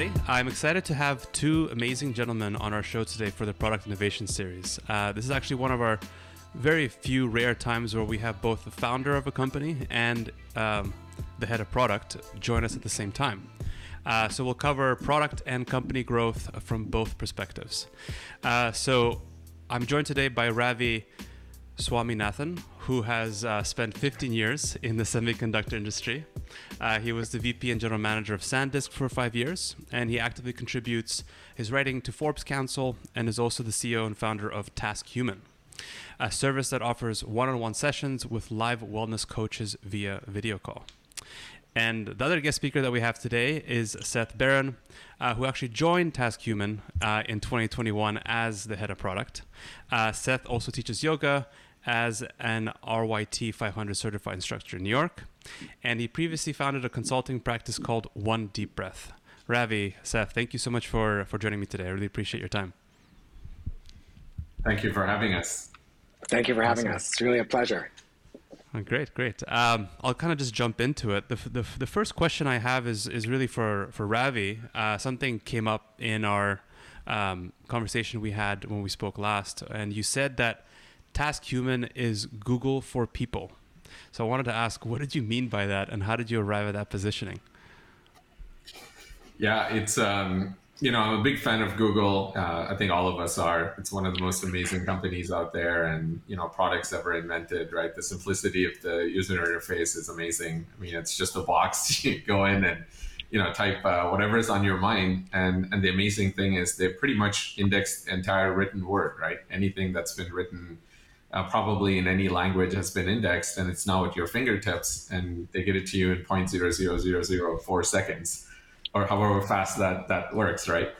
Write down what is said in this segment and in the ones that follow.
everybody. I'm excited to have two amazing gentlemen on our show today for the Product Innovation Series. Uh, this is actually one of our very few rare times where we have both the founder of a company and um, the head of product join us at the same time. Uh, so we'll cover product and company growth from both perspectives. Uh, so I'm joined today by Ravi Swaminathan, who has uh, spent 15 years in the semiconductor industry. Uh, he was the VP and general manager of SanDisk for five years, and he actively contributes his writing to Forbes Council and is also the CEO and founder of Task Human, a service that offers one on one sessions with live wellness coaches via video call. And the other guest speaker that we have today is Seth Barron, uh, who actually joined Task Human uh, in 2021 as the head of product. Uh, Seth also teaches yoga as an RYT 500 certified instructor in New York, and he previously founded a consulting practice called One Deep Breath. Ravi, Seth, thank you so much for, for joining me today. I really appreciate your time. Thank you for having us. Thank you for having awesome. us. It's really a pleasure. Oh, great, great. Um, I'll kind of just jump into it. The, the, the, first question I have is, is really for, for Ravi. Uh, something came up in our um, conversation we had when we spoke last, and you said that Task Human is Google for people. So I wanted to ask, what did you mean by that, and how did you arrive at that positioning? Yeah, it's um, you know I'm a big fan of Google. Uh, I think all of us are. It's one of the most amazing companies out there, and you know products ever invented. Right, the simplicity of the user interface is amazing. I mean, it's just a box you go in and you know type uh, whatever is on your mind and and the amazing thing is they pretty much index the entire written word right anything that's been written uh, probably in any language has been indexed and it's now at your fingertips and they get it to you in 0.00004 seconds or however fast that that works right?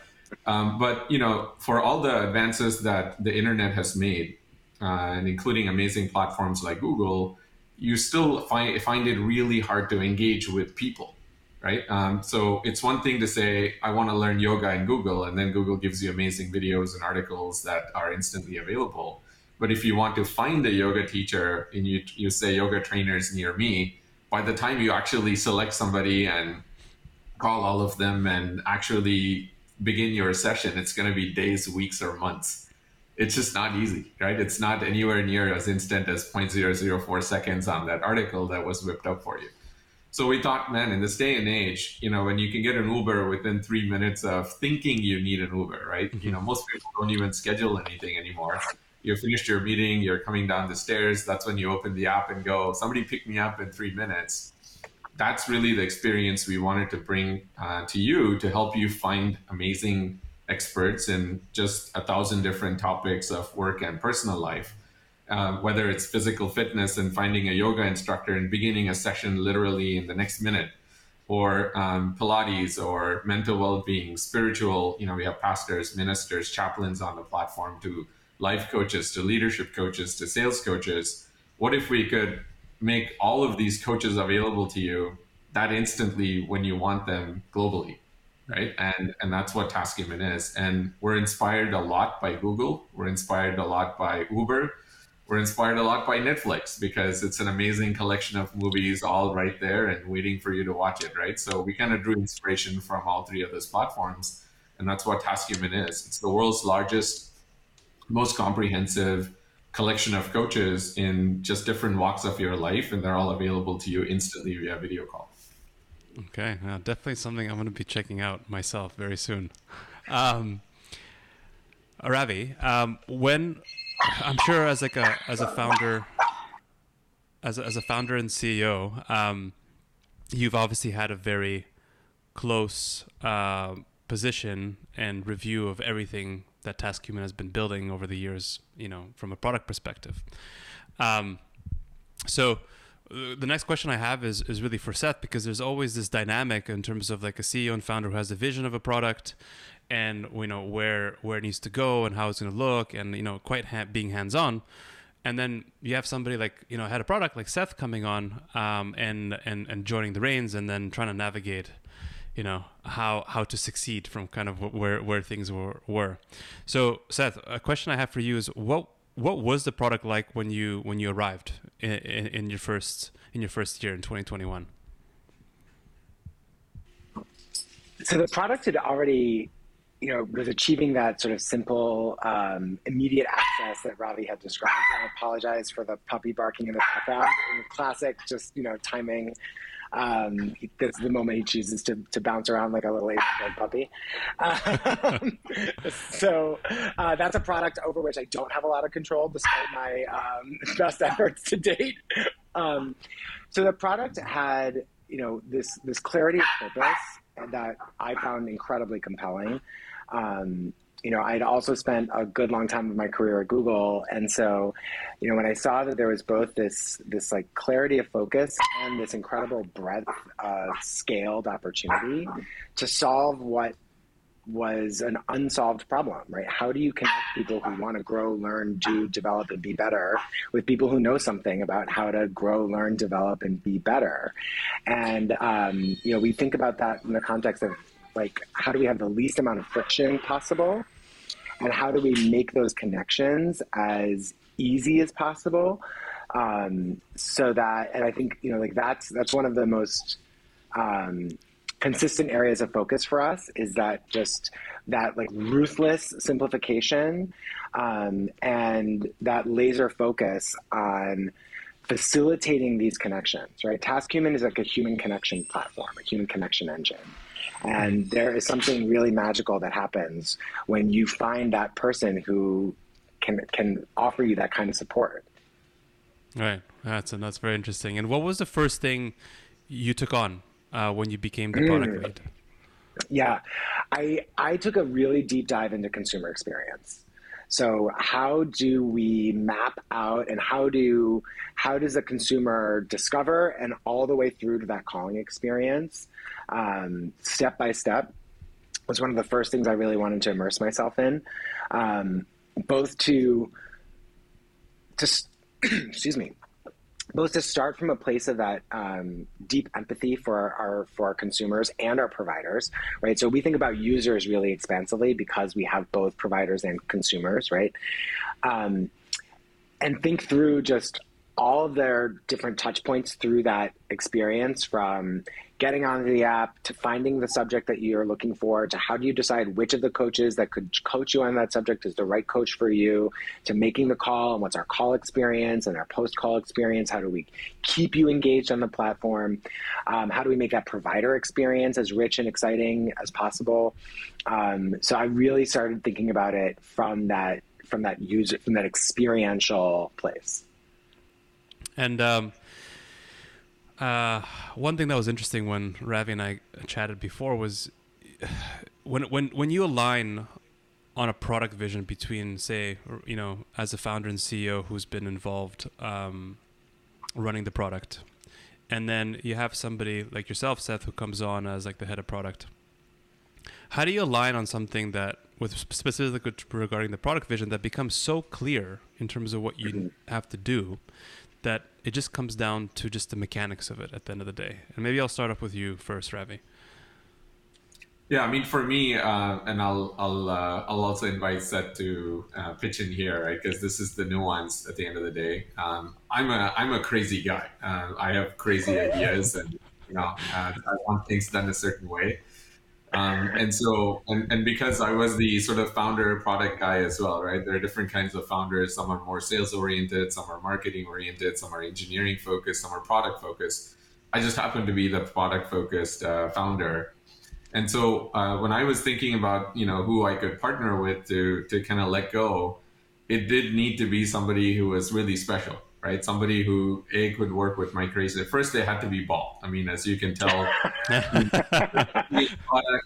Um, but you know for all the advances that the internet has made uh, and including amazing platforms like google you still find find it really hard to engage with people right? Um, so it's one thing to say i want to learn yoga in google and then google gives you amazing videos and articles that are instantly available but if you want to find a yoga teacher and you, you say yoga trainers near me, by the time you actually select somebody and call all of them and actually begin your session, it's going to be days, weeks, or months. It's just not easy, right? It's not anywhere near as instant as 0.004 seconds on that article that was whipped up for you. So we thought, man, in this day and age, you know, when you can get an Uber within three minutes of thinking you need an Uber, right? Mm-hmm. You know, most people don't even schedule anything anymore you finished your meeting, you're coming down the stairs. That's when you open the app and go, somebody pick me up in three minutes. That's really the experience we wanted to bring uh, to you to help you find amazing experts in just a thousand different topics of work and personal life. Uh, whether it's physical fitness and finding a yoga instructor and beginning a session literally in the next minute, or um, Pilates or mental well-being, spiritual. You know, we have pastors, ministers, chaplains on the platform to life coaches to leadership coaches to sales coaches. What if we could make all of these coaches available to you that instantly when you want them globally? Right. And and that's what Task Human is. And we're inspired a lot by Google. We're inspired a lot by Uber. We're inspired a lot by Netflix because it's an amazing collection of movies all right there and waiting for you to watch it, right? So we kind of drew inspiration from all three of those platforms. And that's what Task Human is. It's the world's largest most comprehensive collection of coaches in just different walks of your life, and they're all available to you instantly via video call. Okay, uh, definitely something I'm going to be checking out myself very soon. Um, Ravi, um, when I'm sure as like a as a founder, as a, as a founder and CEO, um, you've obviously had a very close uh, position and review of everything that Task Human has been building over the years, you know, from a product perspective. Um, so uh, the next question I have is is really for Seth because there's always this dynamic in terms of like a CEO and founder who has a vision of a product and you know where where it needs to go and how it's going to look and you know quite ha- being hands on and then you have somebody like you know had a product like Seth coming on um, and and and joining the reins and then trying to navigate you know how how to succeed from kind of where where things were were. So Seth, a question I have for you is what what was the product like when you when you arrived in, in, in your first in your first year in 2021? so the product had already you know, was achieving that sort of simple, um, immediate access that Ravi had described. I apologize for the puppy barking in the background. Classic, just you know, timing. Um, this is the moment he chooses to, to bounce around like a little eight-year-old puppy. Um, so uh, that's a product over which I don't have a lot of control, despite my um, best efforts to date. Um, so the product had, you know, this this clarity of purpose that I found incredibly compelling. Um, you know, I'd also spent a good long time of my career at Google, and so, you know, when I saw that there was both this this like clarity of focus and this incredible breadth of scaled opportunity to solve what was an unsolved problem, right? How do you connect people who want to grow, learn, do, develop, and be better with people who know something about how to grow, learn, develop, and be better? And um, you know, we think about that in the context of like how do we have the least amount of friction possible? And how do we make those connections as easy as possible? Um, so that and i think you know like that's that's one of the most um, consistent areas of focus for us is that just that like ruthless simplification um, and that laser focus on facilitating these connections right? TaskHuman is like a human connection platform a human connection engine and there is something really magical that happens when you find that person who can can offer you that kind of support. Right. That's and that's very interesting. And what was the first thing you took on uh, when you became the product mm. lead? Yeah, I I took a really deep dive into consumer experience. So how do we map out and how do how does a consumer discover and all the way through to that calling experience, um, step by step, was one of the first things I really wanted to immerse myself in, um, both to to excuse me both to start from a place of that um, deep empathy for our, for our consumers and our providers, right? So we think about users really expansively because we have both providers and consumers, right? Um, and think through just all of their different touch points through that experience from getting onto the app to finding the subject that you're looking for to how do you decide which of the coaches that could coach you on that subject is the right coach for you to making the call and what's our call experience and our post call experience how do we keep you engaged on the platform um, how do we make that provider experience as rich and exciting as possible? Um, so i really started thinking about it from that from that user from that experiential place and um, uh, one thing that was interesting when Ravi and I chatted before was when when when you align on a product vision between, say, you know, as a founder and CEO who's been involved um, running the product, and then you have somebody like yourself, Seth, who comes on as like the head of product. How do you align on something that, with specifically regarding the product vision, that becomes so clear in terms of what you mm-hmm. have to do, that it just comes down to just the mechanics of it at the end of the day. And maybe I'll start off with you first, Ravi. Yeah, I mean, for me, uh, and I'll I'll uh, I'll also invite Seth to uh, pitch in here, right? Because this is the nuance at the end of the day. Um, I'm a I'm a crazy guy. Uh, I have crazy ideas, and you know, uh, I want things done a certain way. Um, and so, and, and because I was the sort of founder product guy as well, right? There are different kinds of founders. Some are more sales oriented, some are marketing oriented, some are engineering focused, some are product focused. I just happened to be the product focused uh, founder. And so uh, when I was thinking about, you know, who I could partner with to, to kind of let go, it did need to be somebody who was really special right? Somebody who a could work with my crazy. First, they had to be bald. I mean, as you can tell,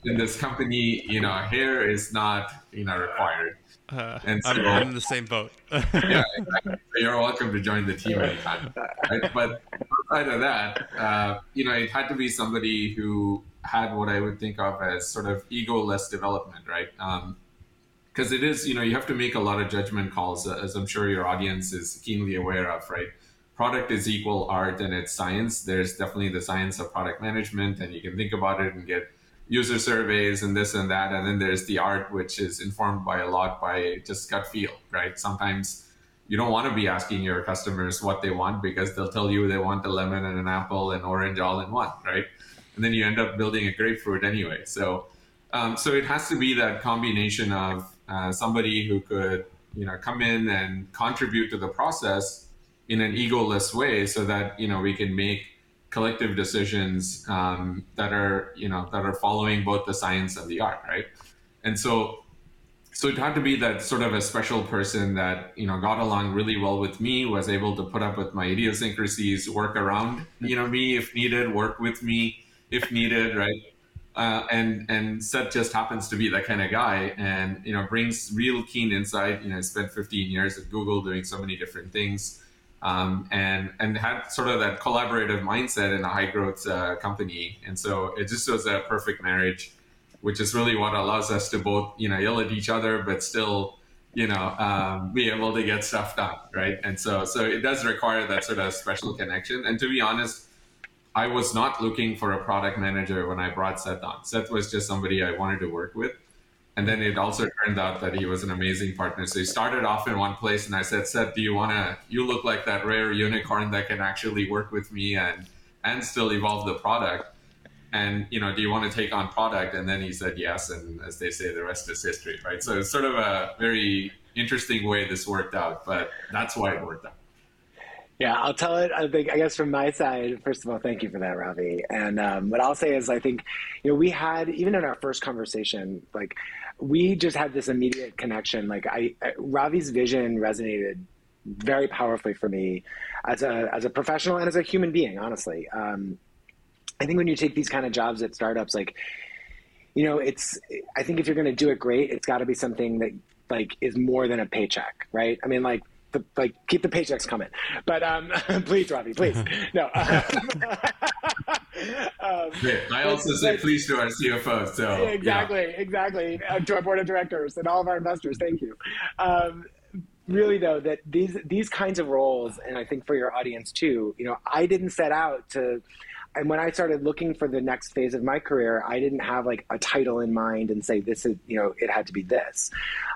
in this company, you know, hair is not you know required. Uh, and so, I'm, I'm, in the same boat. yeah, exactly. so you're welcome to join the team anytime. Right? But outside of that, uh, you know, it had to be somebody who had what I would think of as sort of ego-less development, right? Um, because it is you know you have to make a lot of judgment calls uh, as i'm sure your audience is keenly aware of right? Product is equal art and it's science. There's definitely the science of product management and you can think about it and get user surveys and this and that. And then there's the art which is informed by a lot by just gut feel right? Sometimes you don't want to be asking your customers what they want because they'll tell you they want a lemon and an apple and orange all in one right? And then you end up building a grapefruit anyway. So Um, so it has to be that combination of uh, somebody who could, you know, come in and contribute to the process in an egoless way, so that you know we can make collective decisions um, that are, you know, that are following both the science and the art, right? And so so it had to be that sort of a special person that you know got along really well with me was able to put up with my idiosyncrasies work around you know me if needed work with me if needed right uh, and and Seth just happens to be that kind of guy and you know brings real keen insight you know spent 15 years at google doing so many different things um, and and had sort of that collaborative mindset in a high growth uh, company and so it just was a perfect marriage which is really what allows us to both, you know, yell at each other, but still, you know, um, be able to get stuff done, right? And so, so it does require that sort of special connection. And to be honest, I was not looking for a product manager when I brought Seth on. Seth was just somebody I wanted to work with. And then it also turned out that he was an amazing partner. So he started off in one place, and I said, Seth, do you want to? You look like that rare unicorn that can actually work with me and and still evolve the product and you know do you want to take on product and then he said yes and as they say the rest is history right so it's sort of a very interesting way this worked out but that's why it worked out yeah, I'll tell it. I think, I guess from my side, first of all, thank you for that, Ravi. And um, what I'll say is, I think, you know, we had even in our first conversation, like, we just had this immediate connection. Like, I, I Ravi's vision resonated very powerfully for me as a as a professional and as a human being. Honestly, um, I think when you take these kind of jobs at startups, like, you know, it's, I think if you're going to do it great, it's got to be something that like is more than a paycheck, right? I mean, like, the, like keep the paychecks coming, but um, please, Ravi, please, no. um, I also but, say please to our CFO. So exactly, yeah. exactly, uh, to our board of directors and all of our investors. Thank you. Um, really though that these these kinds of roles and i think for your audience too you know i didn't set out to and when I started looking for the next phase of my career, I didn't have like a title in mind and say this is you know it had to be this.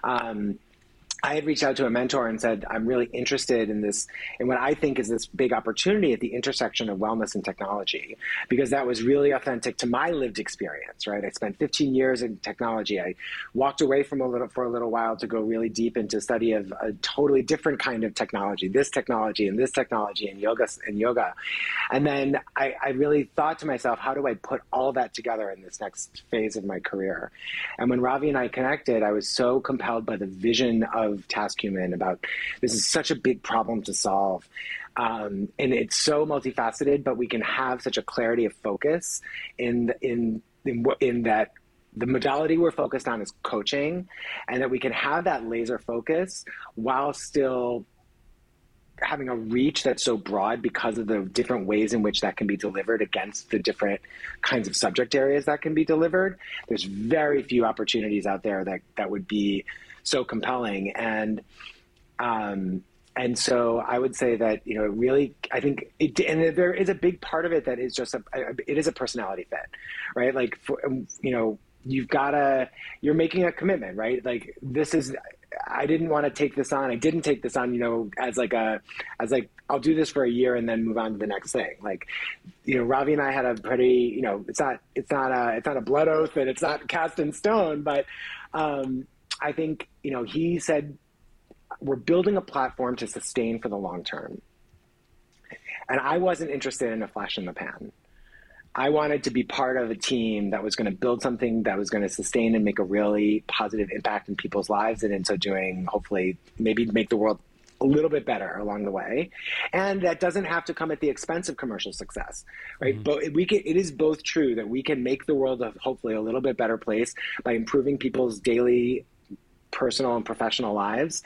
Um, I had reached out to a mentor and said, I'm really interested in this, in what I think is this big opportunity at the intersection of wellness and technology, because that was really authentic to my lived experience, right? I spent 15 years in technology. I walked away from a little for a little while to go really deep into study of a totally different kind of technology, this technology and this technology and yoga and yoga. And then I, I really thought to myself, how do I put all that together in this next phase of my career? And when Ravi and I connected, I was so compelled by the vision of of TaskHuman about this is such a big problem to solve. Um, and it's so multifaceted, but we can have such a clarity of focus in in in, in that the modality we're focused on is coaching, and that we can have that laser focus while still having a reach that's so broad because of the different ways in which that can be delivered against the different kinds of subject areas that can be delivered. There's very few opportunities out there that that would be so compelling and um, and so I would say that you know really I think it, and there is a big part of it that is just a it is a personality fit, right? Like for, um, you know you've got to you're making a commitment, right? Like this is I didn't want to take this on. I didn't take this on, you know, as like a as like I'll do this for a year and then move on to the next thing. Like, you know, Ravi and I had a pretty, you know, it's not it's not a it's not a blood oath and it's not cast in stone, but um, I think, you know, he said, we're building a platform to sustain for the long term. And I wasn't interested in a flash in the pan. I wanted to be part of a team that was going to build something that was going to sustain and make a really positive impact in people's lives, and in so doing, hopefully, maybe make the world a little bit better along the way, and that doesn't have to come at the expense of commercial success, right? Mm-hmm. But we can, it is both true that we can make the world a, hopefully a little bit better place by improving people's daily personal and professional lives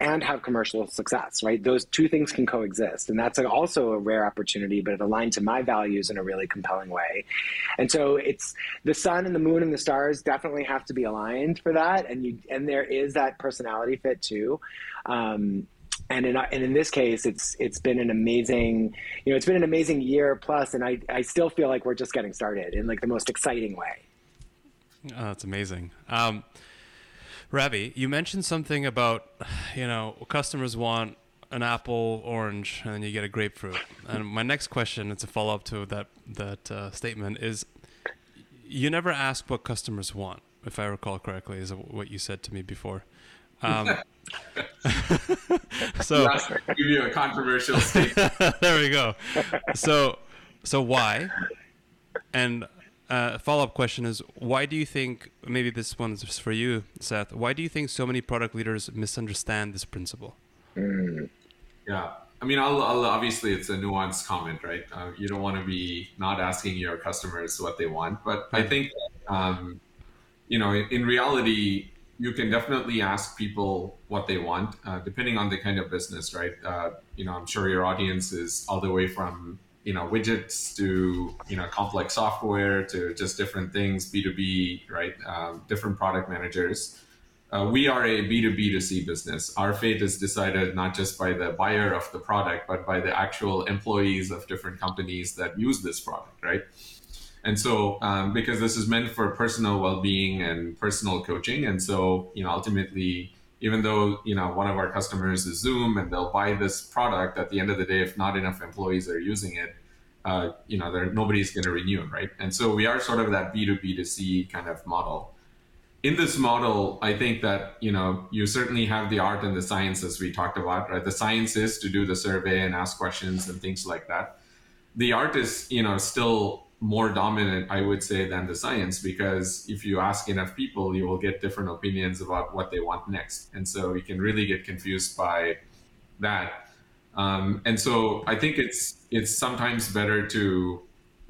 and have commercial success, right? Those two things can coexist. And that's also a rare opportunity, but it aligned to my values in a really compelling way. And so it's the sun and the moon and the stars definitely have to be aligned for that. And you, and there is that personality fit too. Um, and in, and in this case, it's it's been an amazing, you know, it's been an amazing year plus, and I, I still feel like we're just getting started in like the most exciting way. Oh, that's amazing. Um, Ravi, you mentioned something about, you know, customers want an apple, orange, and then you get a grapefruit. And my next question, it's a follow up to that that uh, statement, is you never ask what customers want. if I recall correctly, is what you said to me before. Um, so give you a controversial statement. there we go. So, so why? And uh, follow up question is why do you think maybe this one is for you, Seth? Why do you think so many product leaders misunderstand this principle? Mm. Yeah, I mean, I'll, I'll, obviously it's a nuanced comment, right? Uh, you don't want to be not asking your customers what they want, but I think um, you know, in, in, reality, you can definitely ask people what they want, uh, depending on the kind of business, right? Uh, you know, I'm sure your audience is all the way from you know widgets to you know complex software to just different things, B2B, right? Um, different product managers. Uh, we are a B2B2C business. Our fate is decided not just by the buyer of the product, but by the actual employees of different companies that use this product, right? And so, um, because this is meant for personal well-being and personal coaching, and so you know, ultimately, even though you know one of our customers is Zoom and they'll buy this product, at the end of the day, if not enough employees are using it, uh, you know, nobody's going to renew, right? And so we are sort of that B two B to C kind of model. In this model, I think that you know you certainly have the art and the science as we talked about, right? The science is to do the survey and ask questions and things like that. The art is, you know, still more dominant, I would say, than the science because if you ask enough people, you will get different opinions about what they want next. And so you can really get confused by that. Um, and so I think it's it's sometimes better to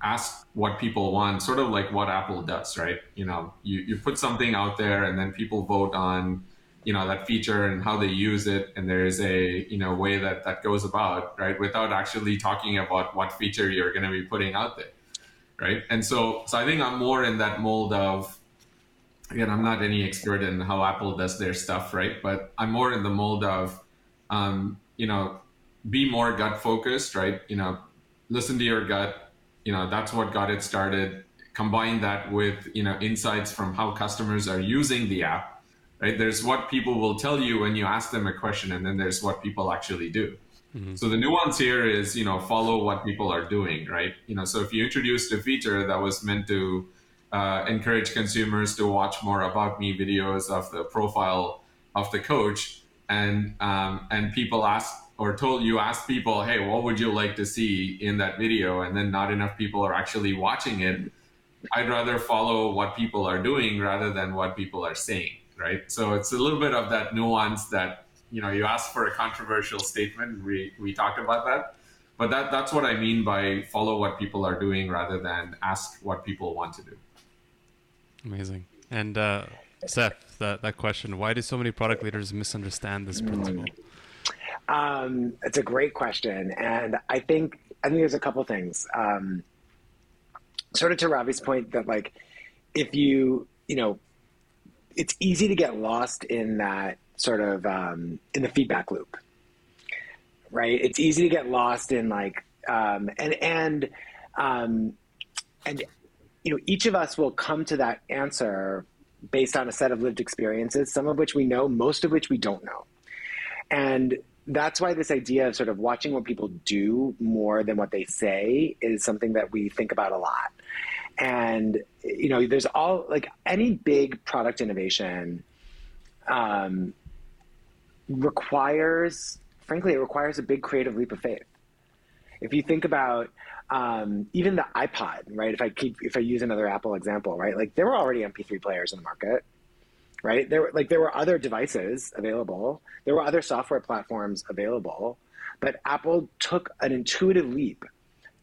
ask what people want, sort of like what Apple does, right? You know, you, you put something out there and then people vote on, you know, that feature and how they use it. And there is a, you know, way that that goes about, right? Without actually talking about what feature you're going to be putting out there right? And so, so I think I'm more in that mold of, again, I'm not any expert in how Apple does their stuff, right? But I'm more in the mold of, um, you know, be more gut focused, right? You know, listen to your gut. You know, that's what got it started. Combine that with, you know, insights from how customers are using the app, right? There's what people will tell you when you ask them a question, and then there's what people actually do. Mm-hmm. So the nuance here is, you know, follow what people are doing, right? You know, so if you introduced a feature that was meant to uh, encourage consumers to watch more about me videos of the profile of the coach, and um, and people ask or told you ask people, hey, what would you like to see in that video, and then not enough people are actually watching it. I'd rather follow what people are doing rather than what people are saying, right? So it's a little bit of that nuance that you know, you asked for a controversial statement. We we talked about that, but that that's what I mean by follow what people are doing rather than ask what people want to do. Amazing. And uh, Seth, that that question: Why do so many product leaders misunderstand this principle? Um, it's a great question, and I think I think there's a couple things. Um, sort of to Ravi's point that like, if you you know, it's easy to get lost in that sort of um, in the feedback loop, right? It's easy to get lost in like um, and and um, and you know each of us will come to that answer based on a set of lived experiences, some of which we know, most of which we don't know, and that's why this idea of sort of watching what people do more than what they say is something that we think about a lot. And you know, there's all like any big product innovation um, requires, frankly, it requires a big creative leap of faith. If you think about um, even the iPod, right? If I keep, if I use another Apple example, right? Like there were already MP3 players in the market, right? There like there were other devices available, there were other software platforms available, but Apple took an intuitive leap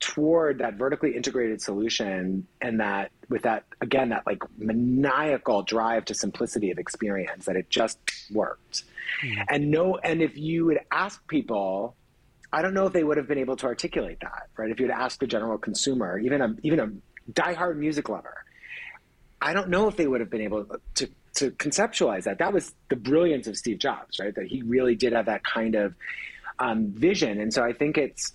toward that vertically integrated solution and that with that again that like maniacal drive to simplicity of experience that it just worked. Mm. and no and if you would ask people i don't know if they would have been able to articulate that right? If you'd asked a general consumer even a even a diehard music lover i don't know if they would have been able to to conceptualize that. That was the brilliance of steve jobs right? That he really did have that kind of um, vision. And so i think it's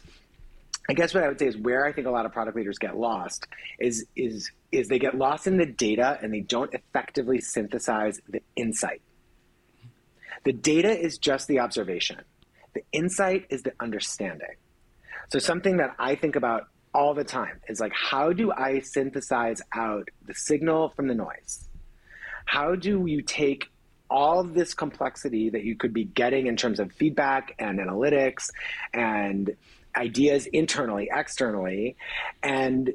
I guess what I would say is where I think a lot of product leaders get lost is is is they get lost in the data and they don't effectively synthesize the insight. The data is just the observation. The insight is the understanding. So something that I think about all the time is like how do I synthesize out the signal from the noise? how do you take all of this complexity that you could be getting in terms of feedback and analytics and ideas internally, externally, and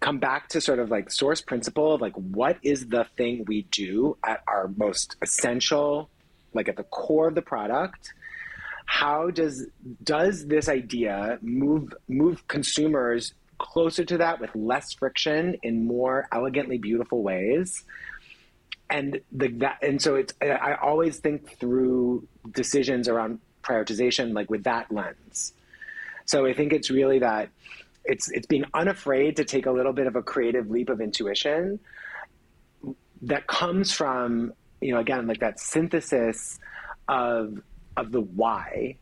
come back to sort of like source principle of like what is the thing we do at our most essential, like at the core of the product. How does does this idea move move consumers closer to that with less friction in more elegantly beautiful ways? and the that and so it's I always think through decisions around prioritization like with that lens. So I think it's really that it's it's being unafraid to take a little bit of a creative leap of intuition that comes from you know again like that synthesis of of the why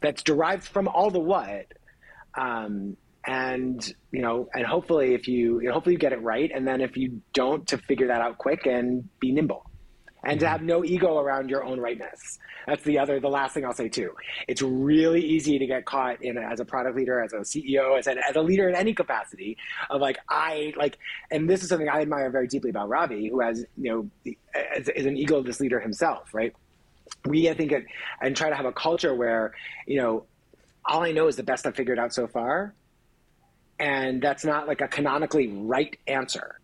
that's derived from all the what. Um, and you know and hopefully if you, you know, hopefully you get it right. And then if you don't to figure that out quick and be nimble and to have no ego around your own rightness. That's the other the last thing i'll say too. It's really easy to get caught in as a product leader as a ceo as, a, as a leader in any capacity of like i like and this is something i admire very deeply about ravi who has you know is, is an egoless leader himself right? We i think it, and try to have a culture where you know all i know is the best i've figured out so far and that's not like a canonically right answer.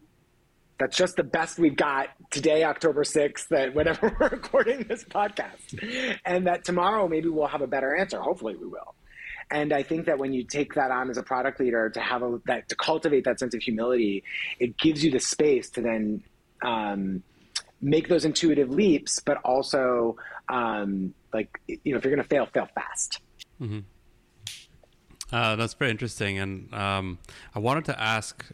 That's just the best we've got today, October 6th, that whenever we're recording this podcast. And that tomorrow maybe we'll have a better answer. Hopefully we will. And I think that when you take that on as a product leader to have a, that to cultivate that sense of humility, it gives you the space to then um, make those intuitive leaps, but also um, like you know if you're going to fail, fail fast. Mm-hmm. Uh, that's very interesting, and um, I wanted to ask.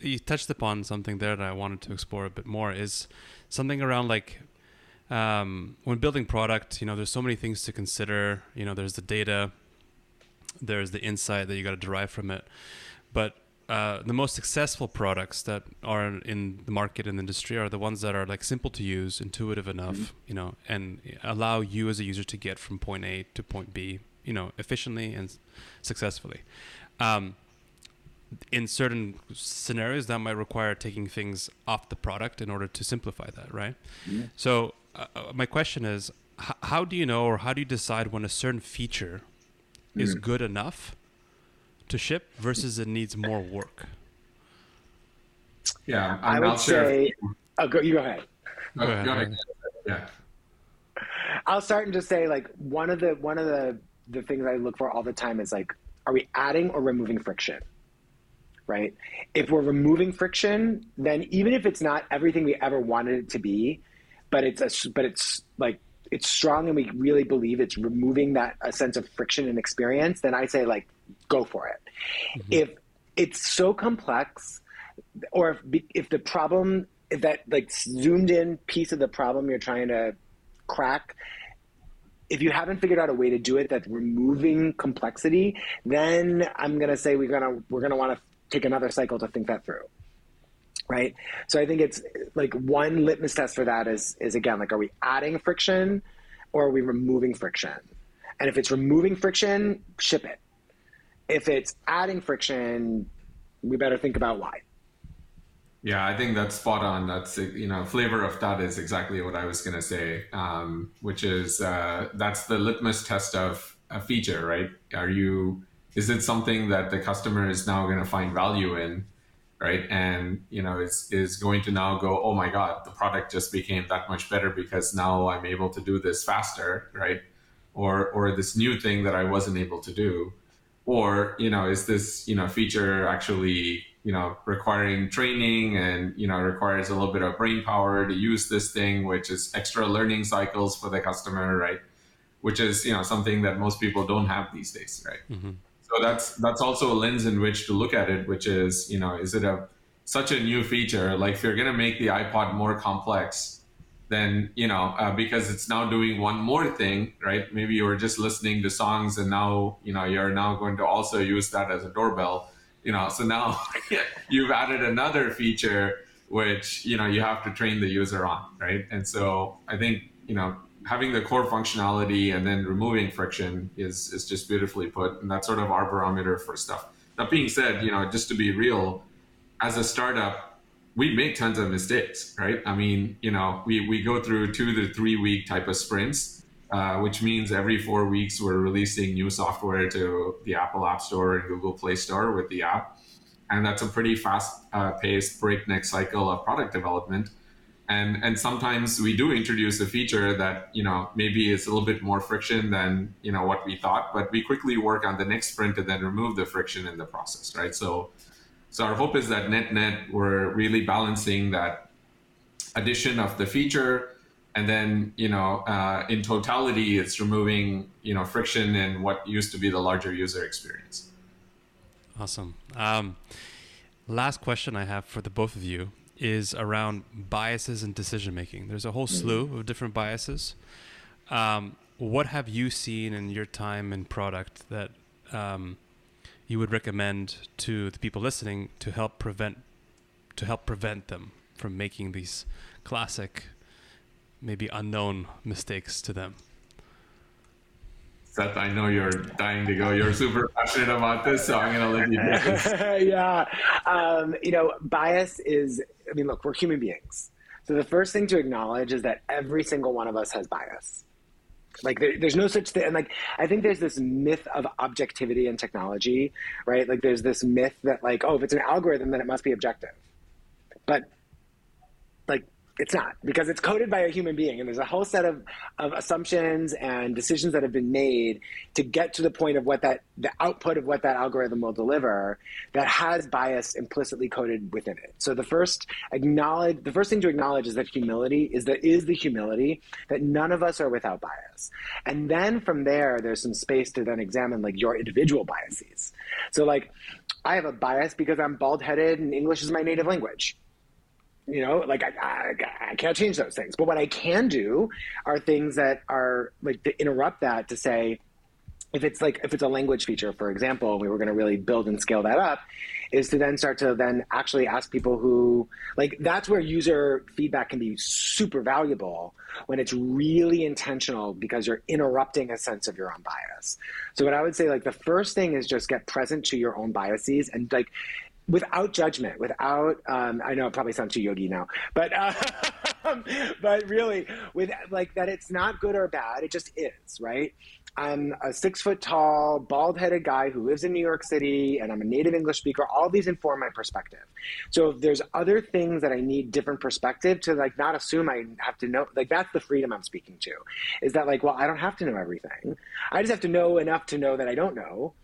You touched upon something there that I wanted to explore a bit more. Is something around like um, when building product. You know, there's so many things to consider. You know, there's the data, there's the insight that you got to derive from it, but uh, the most successful products that are in the market and industry are the ones that are like simple to use, intuitive enough, mm-hmm. you know, and allow you as a user to get from point A to point B you know efficiently and successfully. Um, in certain scenarios, that might require taking things off the product in order to simplify that, right? Yeah. So, uh, uh my question is, h- how do you know, or how do you decide when a certain feature mm. is good enough to ship versus it needs more work? Yeah, I would say. Oh, go, you go ahead. Go ahead. Go ahead. Yeah. I'll start and just say like one of the one of the the things I look for all the time is like, are we adding or removing friction? Right? If we're removing friction, then even if it's not everything we ever wanted it to be, but it's a, but it's like it's strong and we really believe it's removing that a sense of friction and experience, then I say like go for it. Mm-hmm. If it's so complex, or if, if the problem if that like zoomed in piece of the problem you're trying to crack if you haven't figured out a way to do it that's removing complexity, then I'm gonna say we're gonna we're gonna want to take another cycle to think that through. Right. So I think it's like one litmus test for that is is again like are we adding friction or are we removing friction? And if it's removing friction, ship it. If it's adding friction, we better think about why. Yeah, I think that's spot on. That's you know, flavor of that is exactly what I was going to say, um, which is uh, that's the litmus test of a feature, right? Are you is it something that the customer is now going to find value in, right? And you know, is is going to now go, oh my god, the product just became that much better because now I'm able to do this faster, right? Or or this new thing that I wasn't able to do, or you know, is this you know feature actually you know requiring training and you know requires a little bit of brain power to use this thing which is extra learning cycles for the customer right which is you know something that most people don't have these days right mm-hmm. So that's that's also a lens in which to look at it which is you know is it a such a new feature? Like if you're going to make the ipod more complex then you know uh, because it's now doing one more thing right? Maybe you were just listening to songs and now you know you're now going to also use that as a doorbell you know? So now you've added another feature which you know you have to train the user on right? And so i think you know having the core functionality and then removing friction is is just beautifully put and that's sort of our barometer for stuff that being said you know just to be real as a startup we make tons of mistakes, right? I mean, you know, we, we go through two to three week type of sprints, uh, which means every four weeks we're releasing new software to the Apple App Store and Google Play Store with the app. And that's a pretty fast uh, paced breakneck cycle of product development. And, and sometimes we do introduce a feature that you know maybe is a little bit more friction than you know what we thought, but we quickly work on the next sprint and then remove the friction in the process, right? So so our hope is that net net we're really balancing that addition of the feature, and then you know uh, in totality it's removing you know friction in what used to be the larger user experience. Awesome. Um, last question I have for the both of you is around biases in decision making. There's a whole slew of different biases. Um, what have you seen in your time in product that um, you would recommend to the people listening to help prevent to help prevent them from making these classic, maybe unknown mistakes to them? Seth, I know you're dying to go. You're super passionate about this, so I'm going to let you do this. yeah. Um, you know, bias is, I mean, look, we're human beings. So the first thing to acknowledge is that every single one of us has bias. Like there, there's no such thing. And like I think there's this myth of objectivity in technology, right? Like there's this myth that like, oh, if it's an algorithm, then it must be objective. But it's not because it's coded by a human being and there's a whole set of, of assumptions and decisions that have been made to get to the point of what that the output of what that algorithm will deliver that has bias implicitly coded within it. So the first acknowledge the first thing to acknowledge is that humility is that is the humility that none of us are without bias. And then from there there's some space to then examine like your individual biases. So like i have a bias because i'm bald headed and english is my native language you know like I, I, I, can't change those things. But what i can do are things that are like to interrupt that to say if it's like if it's a language feature for example we were going to really build and scale that up is to then start to then actually ask people who like that's where user feedback can be super valuable when it's really intentional because you're interrupting a sense of your own bias. So what i would say like the first thing is just get present to your own biases and like without judgment, without um, I know it probably sounds too yogi now, but uh, but really with like that it's not good or bad, it just is, right? I'm a six foot tall, bald headed guy who lives in New York City and I'm a native English speaker. All these inform my perspective. So if there's other things that I need different perspective to like not assume I have to know, like that's the freedom I'm speaking to. Is that like, well, I don't have to know everything. I just have to know enough to know that I don't know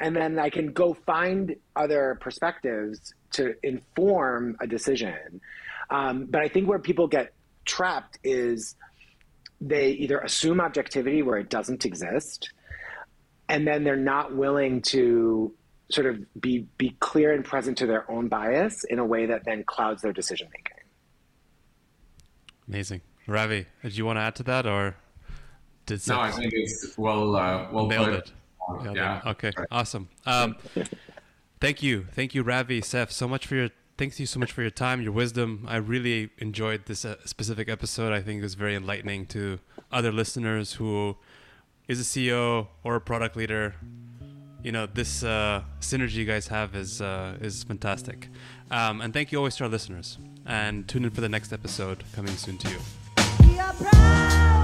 and then I can go find other perspectives to inform a decision. Um, but I think where people get trapped is they either assume objectivity where it doesn't exist, and then they're not willing to sort of be be clear and present to their own bias in a way that then clouds their decision making. Amazing, Ravi. Did you want to add to that, or did no? I think it's well uh, well nailed put. it. Yeah. yeah. Okay. Right. Awesome. Um, thank you, thank you, Ravi, Seth, so much for your. Thanks you so much for your time, your wisdom. I really enjoyed this uh, specific episode. I think it was very enlightening to other listeners who is a CEO or a product leader. You know, this uh, synergy you guys have is uh, is fantastic. Um, and thank you always to our listeners. And tune in for the next episode coming soon to you.